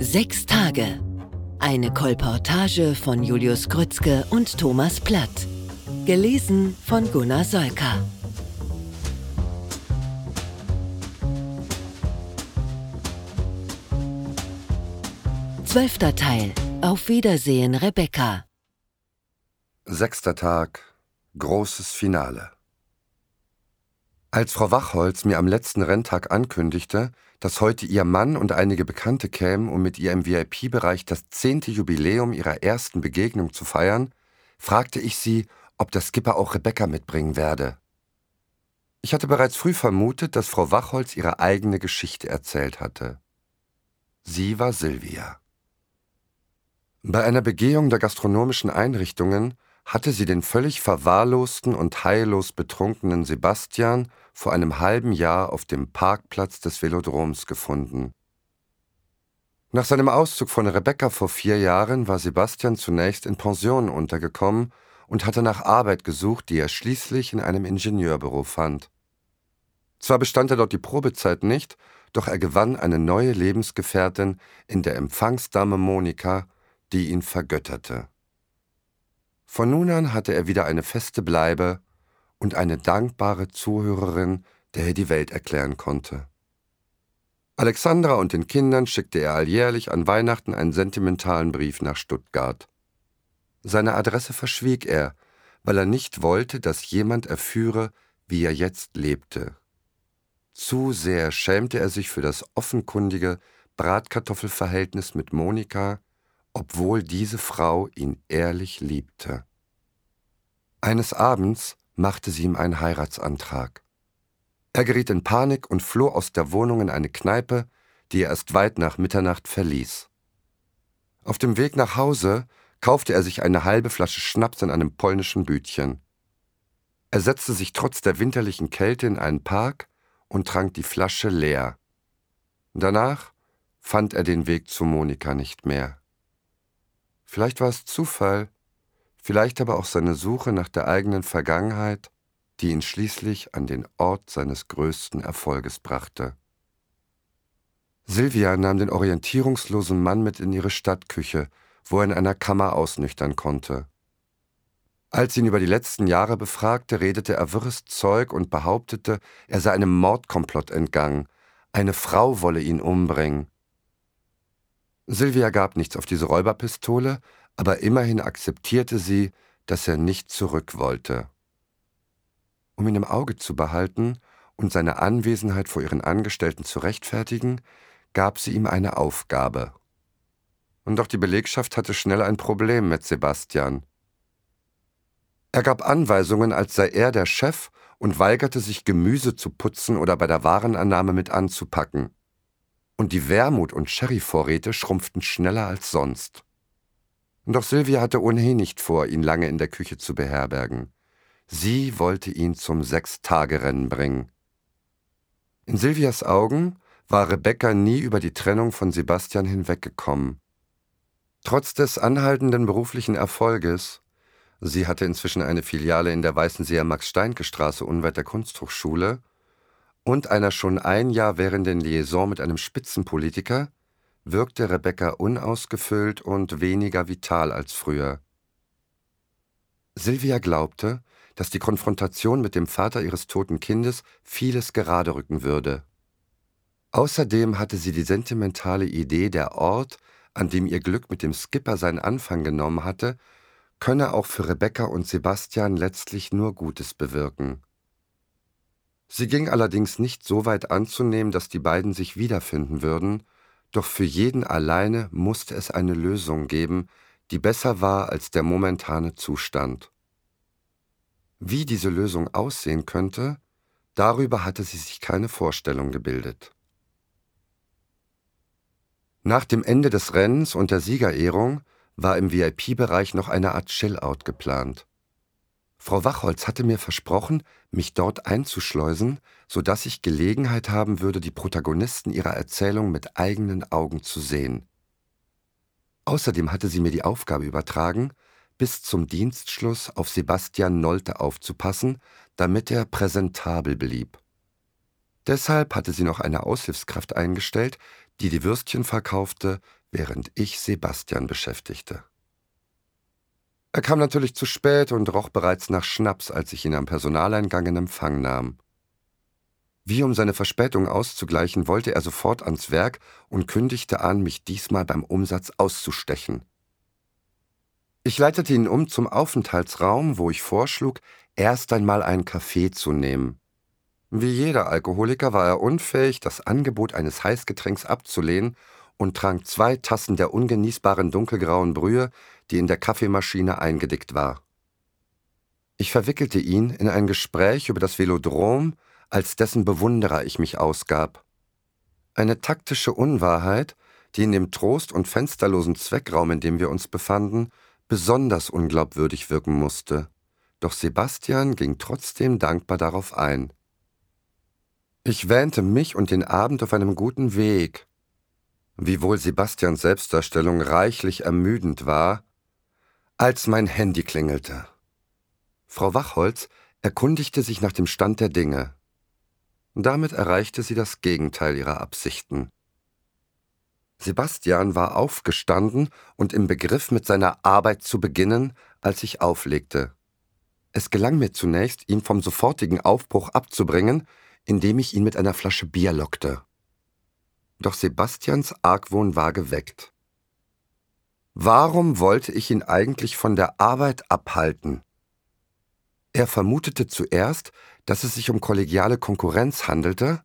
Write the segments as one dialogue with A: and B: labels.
A: Sechs Tage. Eine Kolportage von Julius Grützke und Thomas Platt. Gelesen von Gunnar Solka. Zwölfter Teil. Auf Wiedersehen, Rebecca.
B: Sechster Tag. Großes Finale. Als Frau Wachholz mir am letzten Renntag ankündigte, dass heute ihr Mann und einige Bekannte kämen, um mit ihr im VIP-Bereich das zehnte Jubiläum ihrer ersten Begegnung zu feiern, fragte ich sie, ob der Skipper auch Rebecca mitbringen werde. Ich hatte bereits früh vermutet, dass Frau Wachholz ihre eigene Geschichte erzählt hatte. Sie war Silvia. Bei einer Begehung der gastronomischen Einrichtungen hatte sie den völlig verwahrlosten und heillos betrunkenen Sebastian vor einem halben Jahr auf dem Parkplatz des Velodroms gefunden. Nach seinem Auszug von Rebecca vor vier Jahren war Sebastian zunächst in Pension untergekommen und hatte nach Arbeit gesucht, die er schließlich in einem Ingenieurbüro fand. Zwar bestand er dort die Probezeit nicht, doch er gewann eine neue Lebensgefährtin in der Empfangsdame Monika, die ihn vergötterte. Von nun an hatte er wieder eine feste Bleibe und eine dankbare Zuhörerin, der er die Welt erklären konnte. Alexandra und den Kindern schickte er alljährlich an Weihnachten einen sentimentalen Brief nach Stuttgart. Seine Adresse verschwieg er, weil er nicht wollte, dass jemand erführe, wie er jetzt lebte. Zu sehr schämte er sich für das offenkundige Bratkartoffelverhältnis mit Monika, obwohl diese Frau ihn ehrlich liebte. Eines Abends machte sie ihm einen Heiratsantrag. Er geriet in Panik und floh aus der Wohnung in eine Kneipe, die er erst weit nach Mitternacht verließ. Auf dem Weg nach Hause kaufte er sich eine halbe Flasche Schnaps in einem polnischen Bütchen. Er setzte sich trotz der winterlichen Kälte in einen Park und trank die Flasche leer. Danach fand er den Weg zu Monika nicht mehr. Vielleicht war es Zufall, vielleicht aber auch seine Suche nach der eigenen Vergangenheit, die ihn schließlich an den Ort seines größten Erfolges brachte. Silvia nahm den orientierungslosen Mann mit in ihre Stadtküche, wo er in einer Kammer ausnüchtern konnte. Als sie ihn über die letzten Jahre befragte, redete er wirres Zeug und behauptete, er sei einem Mordkomplott entgangen, eine Frau wolle ihn umbringen. Silvia gab nichts auf diese Räuberpistole, aber immerhin akzeptierte sie, dass er nicht zurück wollte. Um ihn im Auge zu behalten und seine Anwesenheit vor ihren Angestellten zu rechtfertigen, gab sie ihm eine Aufgabe. Und doch die Belegschaft hatte schnell ein Problem mit Sebastian. Er gab Anweisungen, als sei er der Chef und weigerte sich, Gemüse zu putzen oder bei der Warenannahme mit anzupacken und die Wermut- und Sherryvorräte schrumpften schneller als sonst. Doch Sylvia hatte ohnehin nicht vor, ihn lange in der Küche zu beherbergen. Sie wollte ihn zum Sechstagerennen bringen. In Sylvias Augen war Rebecca nie über die Trennung von Sebastian hinweggekommen. Trotz des anhaltenden beruflichen Erfolges, sie hatte inzwischen eine Filiale in der Weißenseer Max-Steinke-Straße unweit der Kunsthochschule, und einer schon ein Jahr währenden Liaison mit einem Spitzenpolitiker wirkte Rebecca unausgefüllt und weniger vital als früher. Silvia glaubte, dass die Konfrontation mit dem Vater ihres toten Kindes vieles gerade rücken würde. Außerdem hatte sie die sentimentale Idee, der Ort, an dem ihr Glück mit dem Skipper seinen Anfang genommen hatte, könne auch für Rebecca und Sebastian letztlich nur Gutes bewirken. Sie ging allerdings nicht so weit anzunehmen, dass die beiden sich wiederfinden würden, doch für jeden alleine musste es eine Lösung geben, die besser war als der momentane Zustand. Wie diese Lösung aussehen könnte, darüber hatte sie sich keine Vorstellung gebildet. Nach dem Ende des Rennens und der Siegerehrung war im VIP-Bereich noch eine Art Chill-Out geplant. Frau Wachholz hatte mir versprochen, mich dort einzuschleusen, so dass ich Gelegenheit haben würde, die Protagonisten ihrer Erzählung mit eigenen Augen zu sehen. Außerdem hatte sie mir die Aufgabe übertragen, bis zum Dienstschluss auf Sebastian Nolte aufzupassen, damit er präsentabel blieb. Deshalb hatte sie noch eine Aushilfskraft eingestellt, die die Würstchen verkaufte, während ich Sebastian beschäftigte. Er kam natürlich zu spät und roch bereits nach Schnaps, als ich ihn am Personaleingang in Empfang nahm. Wie um seine Verspätung auszugleichen, wollte er sofort ans Werk und kündigte an, mich diesmal beim Umsatz auszustechen. Ich leitete ihn um zum Aufenthaltsraum, wo ich vorschlug, erst einmal einen Kaffee zu nehmen. Wie jeder Alkoholiker war er unfähig, das Angebot eines Heißgetränks abzulehnen und trank zwei Tassen der ungenießbaren dunkelgrauen Brühe, die in der Kaffeemaschine eingedickt war. Ich verwickelte ihn in ein Gespräch über das Velodrom, als dessen Bewunderer ich mich ausgab. Eine taktische Unwahrheit, die in dem trost- und fensterlosen Zweckraum, in dem wir uns befanden, besonders unglaubwürdig wirken musste. Doch Sebastian ging trotzdem dankbar darauf ein. Ich wähnte mich und den Abend auf einem guten Weg. Wiewohl Sebastians Selbstdarstellung reichlich ermüdend war, als mein Handy klingelte. Frau Wachholz erkundigte sich nach dem Stand der Dinge. Damit erreichte sie das Gegenteil ihrer Absichten. Sebastian war aufgestanden und im Begriff, mit seiner Arbeit zu beginnen, als ich auflegte. Es gelang mir zunächst, ihn vom sofortigen Aufbruch abzubringen, indem ich ihn mit einer Flasche Bier lockte. Doch Sebastians Argwohn war geweckt. Warum wollte ich ihn eigentlich von der Arbeit abhalten? Er vermutete zuerst, dass es sich um kollegiale Konkurrenz handelte,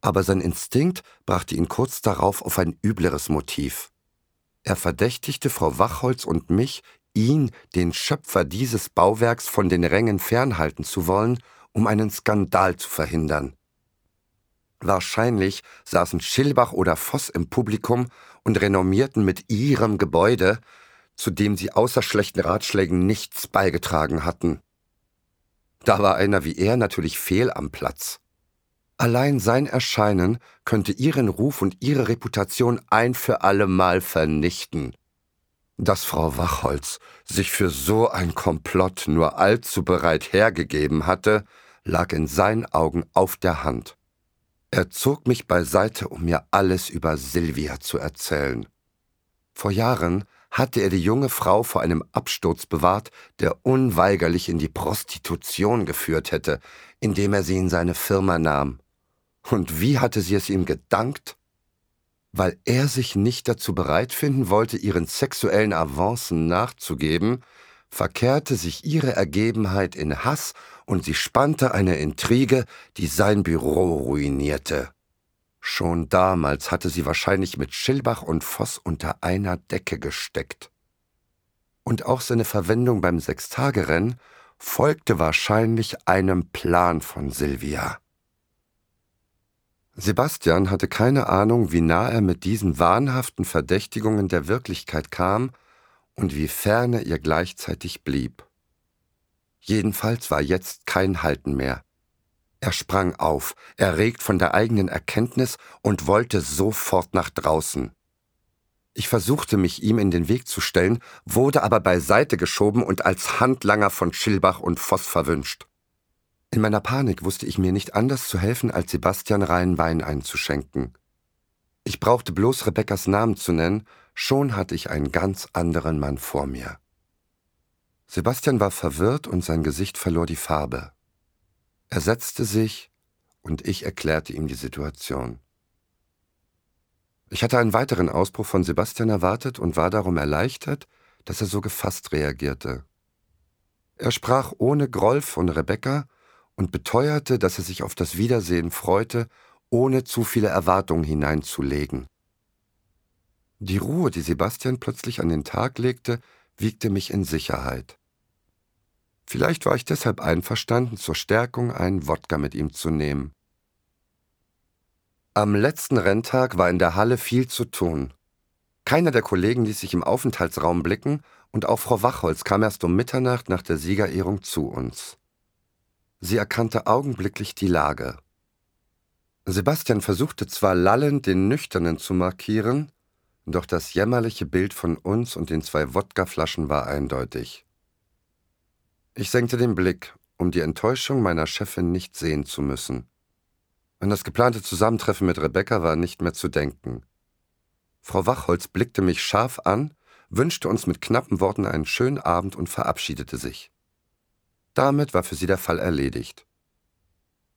B: aber sein Instinkt brachte ihn kurz darauf auf ein übleres Motiv. Er verdächtigte Frau Wachholz und mich, ihn, den Schöpfer dieses Bauwerks, von den Rängen fernhalten zu wollen, um einen Skandal zu verhindern. Wahrscheinlich saßen Schilbach oder Voss im Publikum und renommierten mit ihrem Gebäude, zu dem sie außer schlechten Ratschlägen nichts beigetragen hatten. Da war einer wie er natürlich fehl am Platz. Allein sein Erscheinen könnte ihren Ruf und ihre Reputation ein für allemal vernichten. Dass Frau Wachholz sich für so ein Komplott nur allzu bereit hergegeben hatte, lag in seinen Augen auf der Hand. Er zog mich beiseite, um mir alles über Silvia zu erzählen. Vor Jahren hatte er die junge Frau vor einem Absturz bewahrt, der unweigerlich in die Prostitution geführt hätte, indem er sie in seine Firma nahm. Und wie hatte sie es ihm gedankt? Weil er sich nicht dazu bereit finden wollte, ihren sexuellen Avancen nachzugeben, verkehrte sich ihre Ergebenheit in Hass und sie spannte eine Intrige, die sein Büro ruinierte. Schon damals hatte sie wahrscheinlich mit Schilbach und Voss unter einer Decke gesteckt. Und auch seine Verwendung beim Sechstagerennen folgte wahrscheinlich einem Plan von Silvia. Sebastian hatte keine Ahnung, wie nah er mit diesen wahnhaften Verdächtigungen der Wirklichkeit kam und wie ferne ihr gleichzeitig blieb. Jedenfalls war jetzt kein Halten mehr. Er sprang auf, erregt von der eigenen Erkenntnis und wollte sofort nach draußen. Ich versuchte mich ihm in den Weg zu stellen, wurde aber beiseite geschoben und als Handlanger von Schilbach und Voss verwünscht. In meiner Panik wusste ich mir nicht anders zu helfen, als Sebastian reinen Wein einzuschenken. Ich brauchte bloß Rebekkas Namen zu nennen, schon hatte ich einen ganz anderen Mann vor mir. Sebastian war verwirrt und sein Gesicht verlor die Farbe. Er setzte sich und ich erklärte ihm die Situation. Ich hatte einen weiteren Ausbruch von Sebastian erwartet und war darum erleichtert, dass er so gefasst reagierte. Er sprach ohne Groll von Rebecca und beteuerte, dass er sich auf das Wiedersehen freute, ohne zu viele Erwartungen hineinzulegen. Die Ruhe, die Sebastian plötzlich an den Tag legte, wiegte mich in Sicherheit. Vielleicht war ich deshalb einverstanden, zur Stärkung einen Wodka mit ihm zu nehmen. Am letzten Renntag war in der Halle viel zu tun. Keiner der Kollegen ließ sich im Aufenthaltsraum blicken, und auch Frau Wachholz kam erst um Mitternacht nach der Siegerehrung zu uns. Sie erkannte augenblicklich die Lage. Sebastian versuchte zwar lallend den Nüchternen zu markieren, doch das jämmerliche Bild von uns und den zwei Wodkaflaschen war eindeutig. Ich senkte den Blick, um die Enttäuschung meiner Chefin nicht sehen zu müssen. An das geplante Zusammentreffen mit Rebecca war nicht mehr zu denken. Frau Wachholz blickte mich scharf an, wünschte uns mit knappen Worten einen schönen Abend und verabschiedete sich. Damit war für sie der Fall erledigt.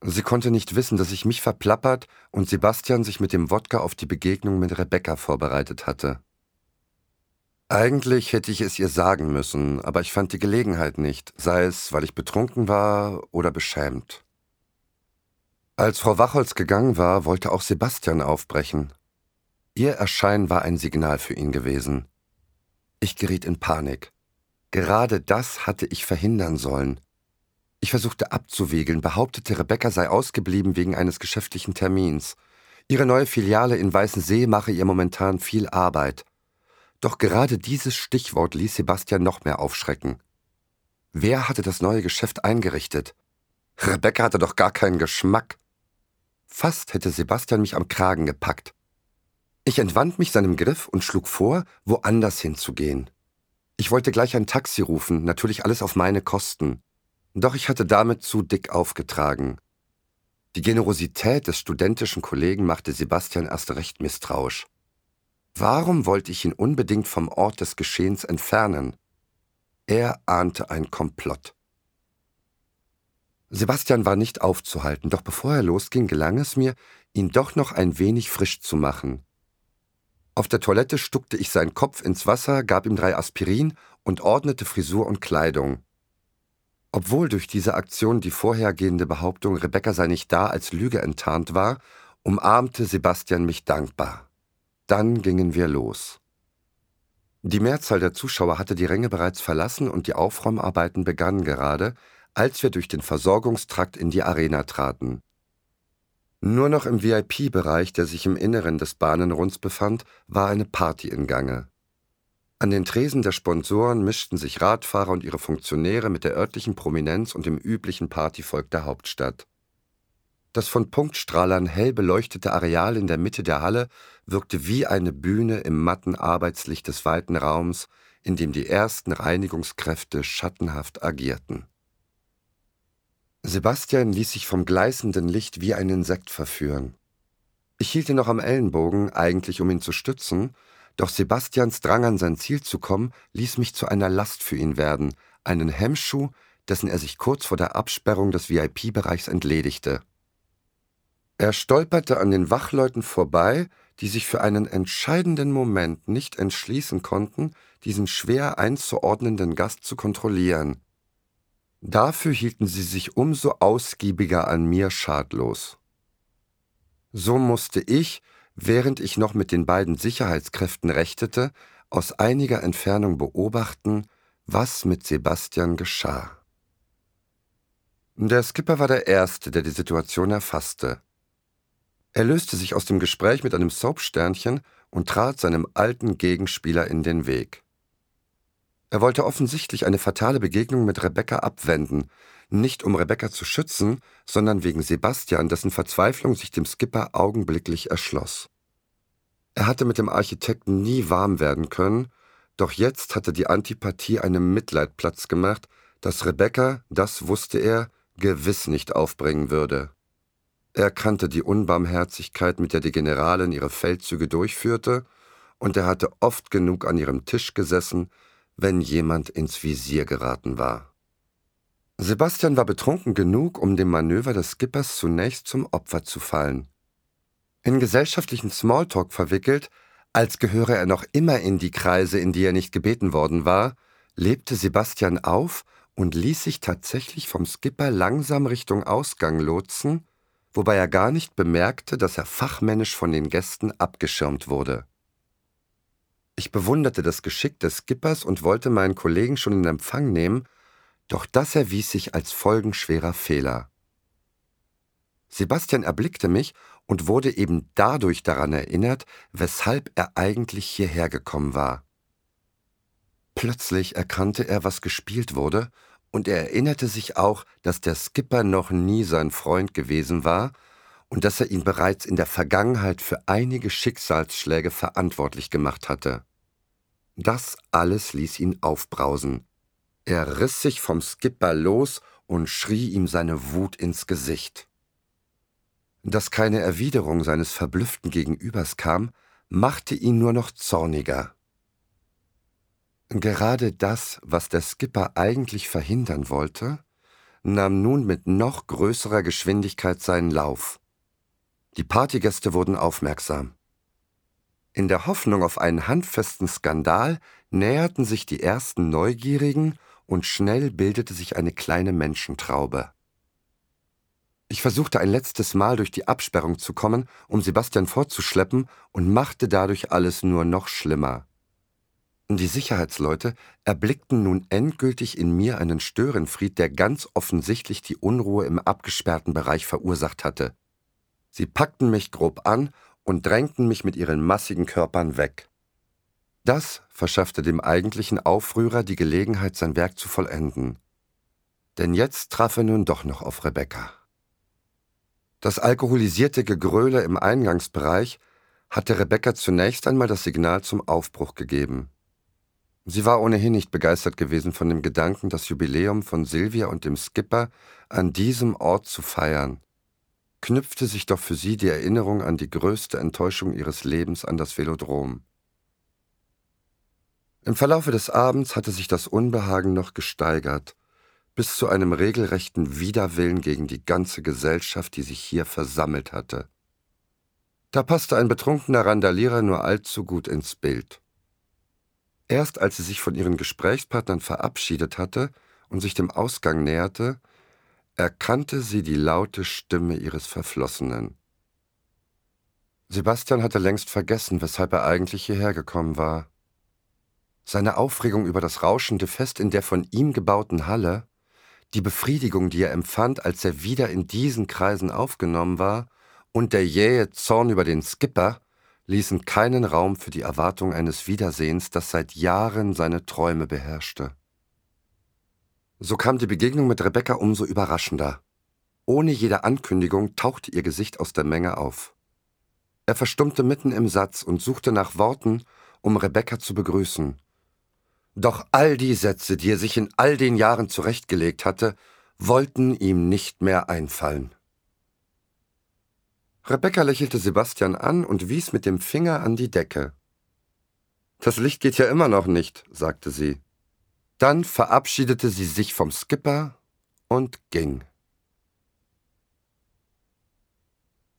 B: Sie konnte nicht wissen, dass ich mich verplappert und Sebastian sich mit dem Wodka auf die Begegnung mit Rebecca vorbereitet hatte. Eigentlich hätte ich es ihr sagen müssen, aber ich fand die Gelegenheit nicht, sei es, weil ich betrunken war oder beschämt. Als Frau Wachholz gegangen war, wollte auch Sebastian aufbrechen. Ihr Erscheinen war ein Signal für ihn gewesen. Ich geriet in Panik. Gerade das hatte ich verhindern sollen. Ich versuchte abzuwiegeln, behauptete, Rebecca sei ausgeblieben wegen eines geschäftlichen Termins. Ihre neue Filiale in Weißensee mache ihr momentan viel Arbeit. Doch gerade dieses Stichwort ließ Sebastian noch mehr aufschrecken. Wer hatte das neue Geschäft eingerichtet? Rebecca hatte doch gar keinen Geschmack. Fast hätte Sebastian mich am Kragen gepackt. Ich entwand mich seinem Griff und schlug vor, woanders hinzugehen. Ich wollte gleich ein Taxi rufen, natürlich alles auf meine Kosten. Doch ich hatte damit zu dick aufgetragen. Die Generosität des studentischen Kollegen machte Sebastian erst recht misstrauisch. Warum wollte ich ihn unbedingt vom Ort des Geschehens entfernen? Er ahnte ein Komplott. Sebastian war nicht aufzuhalten, doch bevor er losging, gelang es mir, ihn doch noch ein wenig frisch zu machen. Auf der Toilette stuckte ich seinen Kopf ins Wasser, gab ihm drei Aspirin und ordnete Frisur und Kleidung. Obwohl durch diese Aktion die vorhergehende Behauptung, Rebecca sei nicht da, als Lüge enttarnt war, umarmte Sebastian mich dankbar. Dann gingen wir los. Die Mehrzahl der Zuschauer hatte die Ränge bereits verlassen und die Aufräumarbeiten begannen gerade, als wir durch den Versorgungstrakt in die Arena traten. Nur noch im VIP-Bereich, der sich im Inneren des Bahnenrunds befand, war eine Party in Gange. An den Tresen der Sponsoren mischten sich Radfahrer und ihre Funktionäre mit der örtlichen Prominenz und dem üblichen Partyvolk der Hauptstadt. Das von Punktstrahlern hell beleuchtete Areal in der Mitte der Halle wirkte wie eine Bühne im matten Arbeitslicht des weiten Raums, in dem die ersten Reinigungskräfte schattenhaft agierten. Sebastian ließ sich vom gleißenden Licht wie ein Insekt verführen. Ich hielt ihn noch am Ellenbogen, eigentlich um ihn zu stützen, doch Sebastians Drang an sein Ziel zu kommen, ließ mich zu einer Last für ihn werden, einen Hemmschuh, dessen er sich kurz vor der Absperrung des VIP-Bereichs entledigte. Er stolperte an den Wachleuten vorbei, die sich für einen entscheidenden Moment nicht entschließen konnten, diesen schwer einzuordnenden Gast zu kontrollieren. Dafür hielten sie sich umso ausgiebiger an mir schadlos. So musste ich, während ich noch mit den beiden Sicherheitskräften rechtete, aus einiger Entfernung beobachten, was mit Sebastian geschah. Der Skipper war der Erste, der die Situation erfasste. Er löste sich aus dem Gespräch mit einem Soapsternchen und trat seinem alten Gegenspieler in den Weg. Er wollte offensichtlich eine fatale Begegnung mit Rebecca abwenden, nicht um Rebecca zu schützen, sondern wegen Sebastian, dessen Verzweiflung sich dem Skipper augenblicklich erschloss. Er hatte mit dem Architekten nie warm werden können, doch jetzt hatte die Antipathie einem Mitleid Platz gemacht, das Rebecca, das wusste er, gewiss nicht aufbringen würde. Er kannte die Unbarmherzigkeit, mit der die Generalin ihre Feldzüge durchführte, und er hatte oft genug an ihrem Tisch gesessen, wenn jemand ins Visier geraten war. Sebastian war betrunken genug, um dem Manöver des Skippers zunächst zum Opfer zu fallen. In gesellschaftlichen Smalltalk verwickelt, als gehöre er noch immer in die Kreise, in die er nicht gebeten worden war, lebte Sebastian auf und ließ sich tatsächlich vom Skipper langsam Richtung Ausgang lotsen, wobei er gar nicht bemerkte, dass er fachmännisch von den Gästen abgeschirmt wurde. Ich bewunderte das Geschick des Skippers und wollte meinen Kollegen schon in Empfang nehmen, doch das erwies sich als folgenschwerer Fehler. Sebastian erblickte mich und wurde eben dadurch daran erinnert, weshalb er eigentlich hierher gekommen war. Plötzlich erkannte er, was gespielt wurde, und er erinnerte sich auch, dass der Skipper noch nie sein Freund gewesen war und dass er ihn bereits in der Vergangenheit für einige Schicksalsschläge verantwortlich gemacht hatte. Das alles ließ ihn aufbrausen. Er riss sich vom Skipper los und schrie ihm seine Wut ins Gesicht. Dass keine Erwiderung seines verblüfften Gegenübers kam, machte ihn nur noch zorniger. Gerade das, was der Skipper eigentlich verhindern wollte, nahm nun mit noch größerer Geschwindigkeit seinen Lauf. Die Partygäste wurden aufmerksam. In der Hoffnung auf einen handfesten Skandal näherten sich die ersten Neugierigen und schnell bildete sich eine kleine Menschentraube. Ich versuchte ein letztes Mal durch die Absperrung zu kommen, um Sebastian fortzuschleppen und machte dadurch alles nur noch schlimmer. Die Sicherheitsleute erblickten nun endgültig in mir einen Störenfried, der ganz offensichtlich die Unruhe im abgesperrten Bereich verursacht hatte. Sie packten mich grob an und drängten mich mit ihren massigen Körpern weg. Das verschaffte dem eigentlichen Aufrührer die Gelegenheit, sein Werk zu vollenden. Denn jetzt traf er nun doch noch auf Rebecca. Das alkoholisierte Gegröle im Eingangsbereich hatte Rebecca zunächst einmal das Signal zum Aufbruch gegeben. Sie war ohnehin nicht begeistert gewesen von dem Gedanken, das Jubiläum von Silvia und dem Skipper an diesem Ort zu feiern. Knüpfte sich doch für sie die Erinnerung an die größte Enttäuschung ihres Lebens an das Velodrom. Im Verlaufe des Abends hatte sich das Unbehagen noch gesteigert, bis zu einem regelrechten Widerwillen gegen die ganze Gesellschaft, die sich hier versammelt hatte. Da passte ein betrunkener Randalierer nur allzu gut ins Bild. Erst als sie sich von ihren Gesprächspartnern verabschiedet hatte und sich dem Ausgang näherte, erkannte sie die laute Stimme ihres Verflossenen. Sebastian hatte längst vergessen, weshalb er eigentlich hierher gekommen war. Seine Aufregung über das rauschende Fest in der von ihm gebauten Halle, die Befriedigung, die er empfand, als er wieder in diesen Kreisen aufgenommen war, und der jähe Zorn über den Skipper, ließen keinen Raum für die Erwartung eines Wiedersehens, das seit Jahren seine Träume beherrschte. So kam die Begegnung mit Rebecca umso überraschender. Ohne jede Ankündigung tauchte ihr Gesicht aus der Menge auf. Er verstummte mitten im Satz und suchte nach Worten, um Rebecca zu begrüßen. Doch all die Sätze, die er sich in all den Jahren zurechtgelegt hatte, wollten ihm nicht mehr einfallen. Rebecca lächelte Sebastian an und wies mit dem Finger an die Decke. Das Licht geht ja immer noch nicht, sagte sie. Dann verabschiedete sie sich vom Skipper und ging.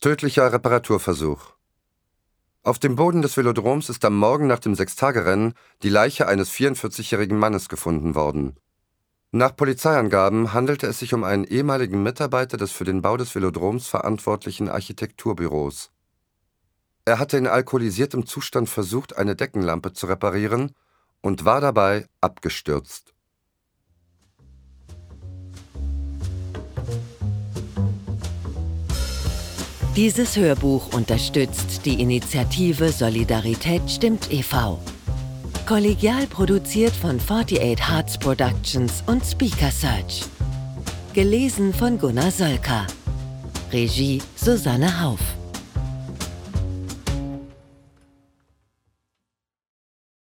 B: Tödlicher Reparaturversuch. Auf dem Boden des Velodroms ist am Morgen nach dem Sechstagerennen die Leiche eines 44-jährigen Mannes gefunden worden. Nach Polizeiangaben handelte es sich um einen ehemaligen Mitarbeiter des für den Bau des Velodroms verantwortlichen Architekturbüros. Er hatte in alkoholisiertem Zustand versucht, eine Deckenlampe zu reparieren und war dabei abgestürzt.
A: Dieses Hörbuch unterstützt die Initiative Solidarität stimmt e.V. Kollegial produziert von 48 Hearts Productions und Speaker Search. Gelesen von Gunnar Solka. Regie Susanne Hauf.